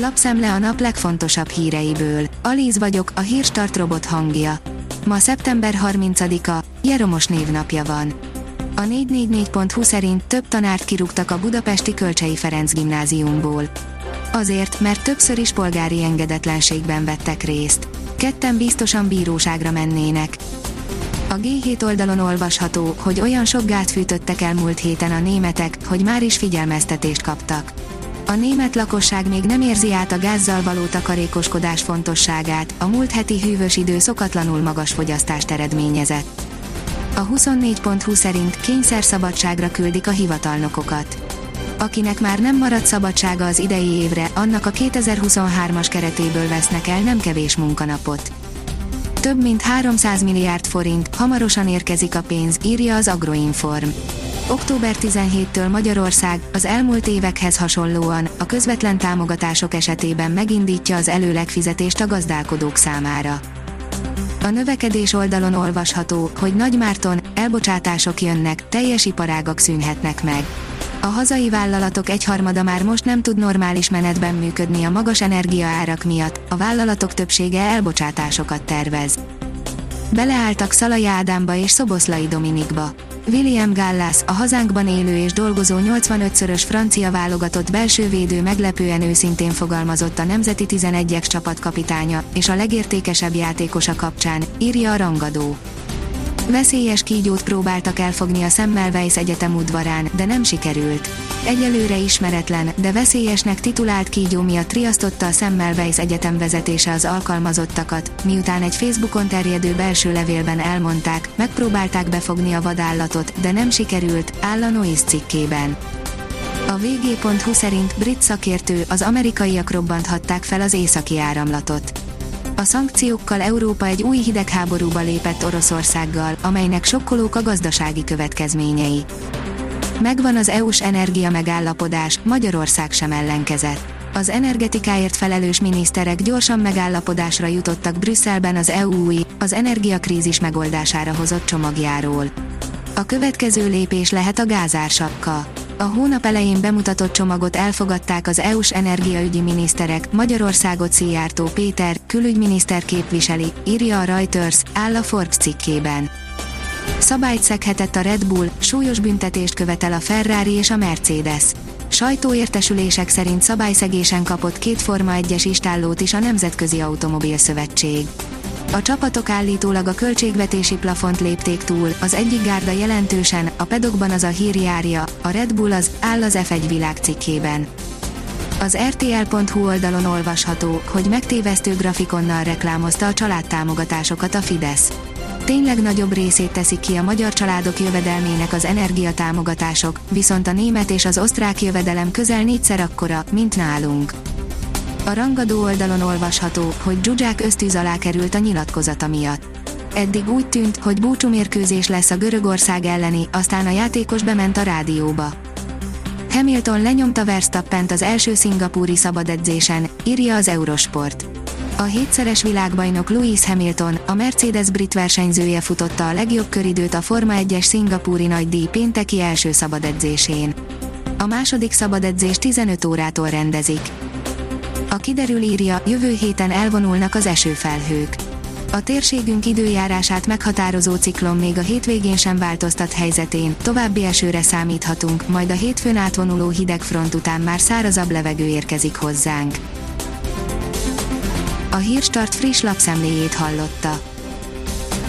Lapszemle a nap legfontosabb híreiből. Alíz vagyok, a hírstart robot hangja. Ma szeptember 30-a, Jeromos névnapja van. A 444.hu szerint több tanárt kirúgtak a budapesti Kölcsei Ferenc gimnáziumból. Azért, mert többször is polgári engedetlenségben vettek részt. Ketten biztosan bíróságra mennének. A G7 oldalon olvasható, hogy olyan sok gát fűtöttek el múlt héten a németek, hogy már is figyelmeztetést kaptak. A német lakosság még nem érzi át a gázzal való takarékoskodás fontosságát, a múlt heti hűvös idő szokatlanul magas fogyasztást eredményezett. A 24.20 szerint kényszer szabadságra küldik a hivatalnokokat. Akinek már nem maradt szabadsága az idei évre, annak a 2023-as keretéből vesznek el nem kevés munkanapot. Több mint 300 milliárd forint, hamarosan érkezik a pénz, írja az Agroinform. Október 17-től Magyarország, az elmúlt évekhez hasonlóan, a közvetlen támogatások esetében megindítja az előlegfizetést a gazdálkodók számára. A növekedés oldalon olvasható, hogy Nagymárton, elbocsátások jönnek, teljes iparágak szűnhetnek meg. A hazai vállalatok egyharmada már most nem tud normális menetben működni a magas energiaárak miatt, a vállalatok többsége elbocsátásokat tervez. Beleálltak Szalai Ádámba és Szoboszlai Dominikba. William Gallas, a hazánkban élő és dolgozó 85-szörös francia válogatott belső védő meglepően őszintén fogalmazott a Nemzeti 11-ek csapatkapitánya, és a legértékesebb játékosa kapcsán, írja a rangadó. Veszélyes kígyót próbáltak elfogni a Semmelweis Egyetem udvarán, de nem sikerült. Egyelőre ismeretlen, de veszélyesnek titulált kígyó miatt riasztotta a Semmelweis Egyetem vezetése az alkalmazottakat, miután egy Facebookon terjedő belső levélben elmondták, megpróbálták befogni a vadállatot, de nem sikerült, áll a Noise cikkében. A vg.hu szerint brit szakértő az amerikaiak robbanthatták fel az északi áramlatot. A szankciókkal Európa egy új hidegháborúba lépett Oroszországgal, amelynek sokkolók a gazdasági következményei. Megvan az EU-s energia megállapodás, Magyarország sem ellenkezett. Az energetikáért felelős miniszterek gyorsan megállapodásra jutottak Brüsszelben az EU új, az energiakrízis megoldására hozott csomagjáról. A következő lépés lehet a gázársapka. A hónap elején bemutatott csomagot elfogadták az EU-s energiaügyi miniszterek, Magyarországot Szijjártó Péter, külügyminiszter képviseli, írja a Reuters, áll a Forbes cikkében. Szabályt szeghetett a Red Bull, súlyos büntetést követel a Ferrari és a Mercedes. Sajtóértesülések szerint szabályszegésen kapott két Forma 1-es istállót is a Nemzetközi Automobil Szövetség. A csapatok állítólag a költségvetési plafont lépték túl, az egyik gárda jelentősen, a pedokban az a hír járja, a Red Bull az, áll az F1 világcikkében. Az RTL.hu oldalon olvasható, hogy megtévesztő grafikonnal reklámozta a családtámogatásokat a Fidesz. Tényleg nagyobb részét teszik ki a magyar családok jövedelmének az energiatámogatások, viszont a német és az osztrák jövedelem közel négyszer akkora, mint nálunk. A rangadó oldalon olvasható, hogy Zsuzsák ösztűz alá került a nyilatkozata miatt. Eddig úgy tűnt, hogy búcsúmérkőzés lesz a Görögország elleni, aztán a játékos bement a rádióba. Hamilton lenyomta Verstappent az első szingapúri szabadedzésen, írja az Eurosport. A hétszeres világbajnok Lewis Hamilton, a Mercedes brit versenyzője futotta a legjobb köridőt a Forma 1-es szingapúri nagydíj pénteki első szabadedzésén. A második szabadedzés 15 órától rendezik. A kiderül írja, jövő héten elvonulnak az esőfelhők. A térségünk időjárását meghatározó ciklon még a hétvégén sem változtat helyzetén, további esőre számíthatunk, majd a hétfőn átvonuló hideg front után már szárazabb levegő érkezik hozzánk. A Hírstart friss lapszemléjét hallotta.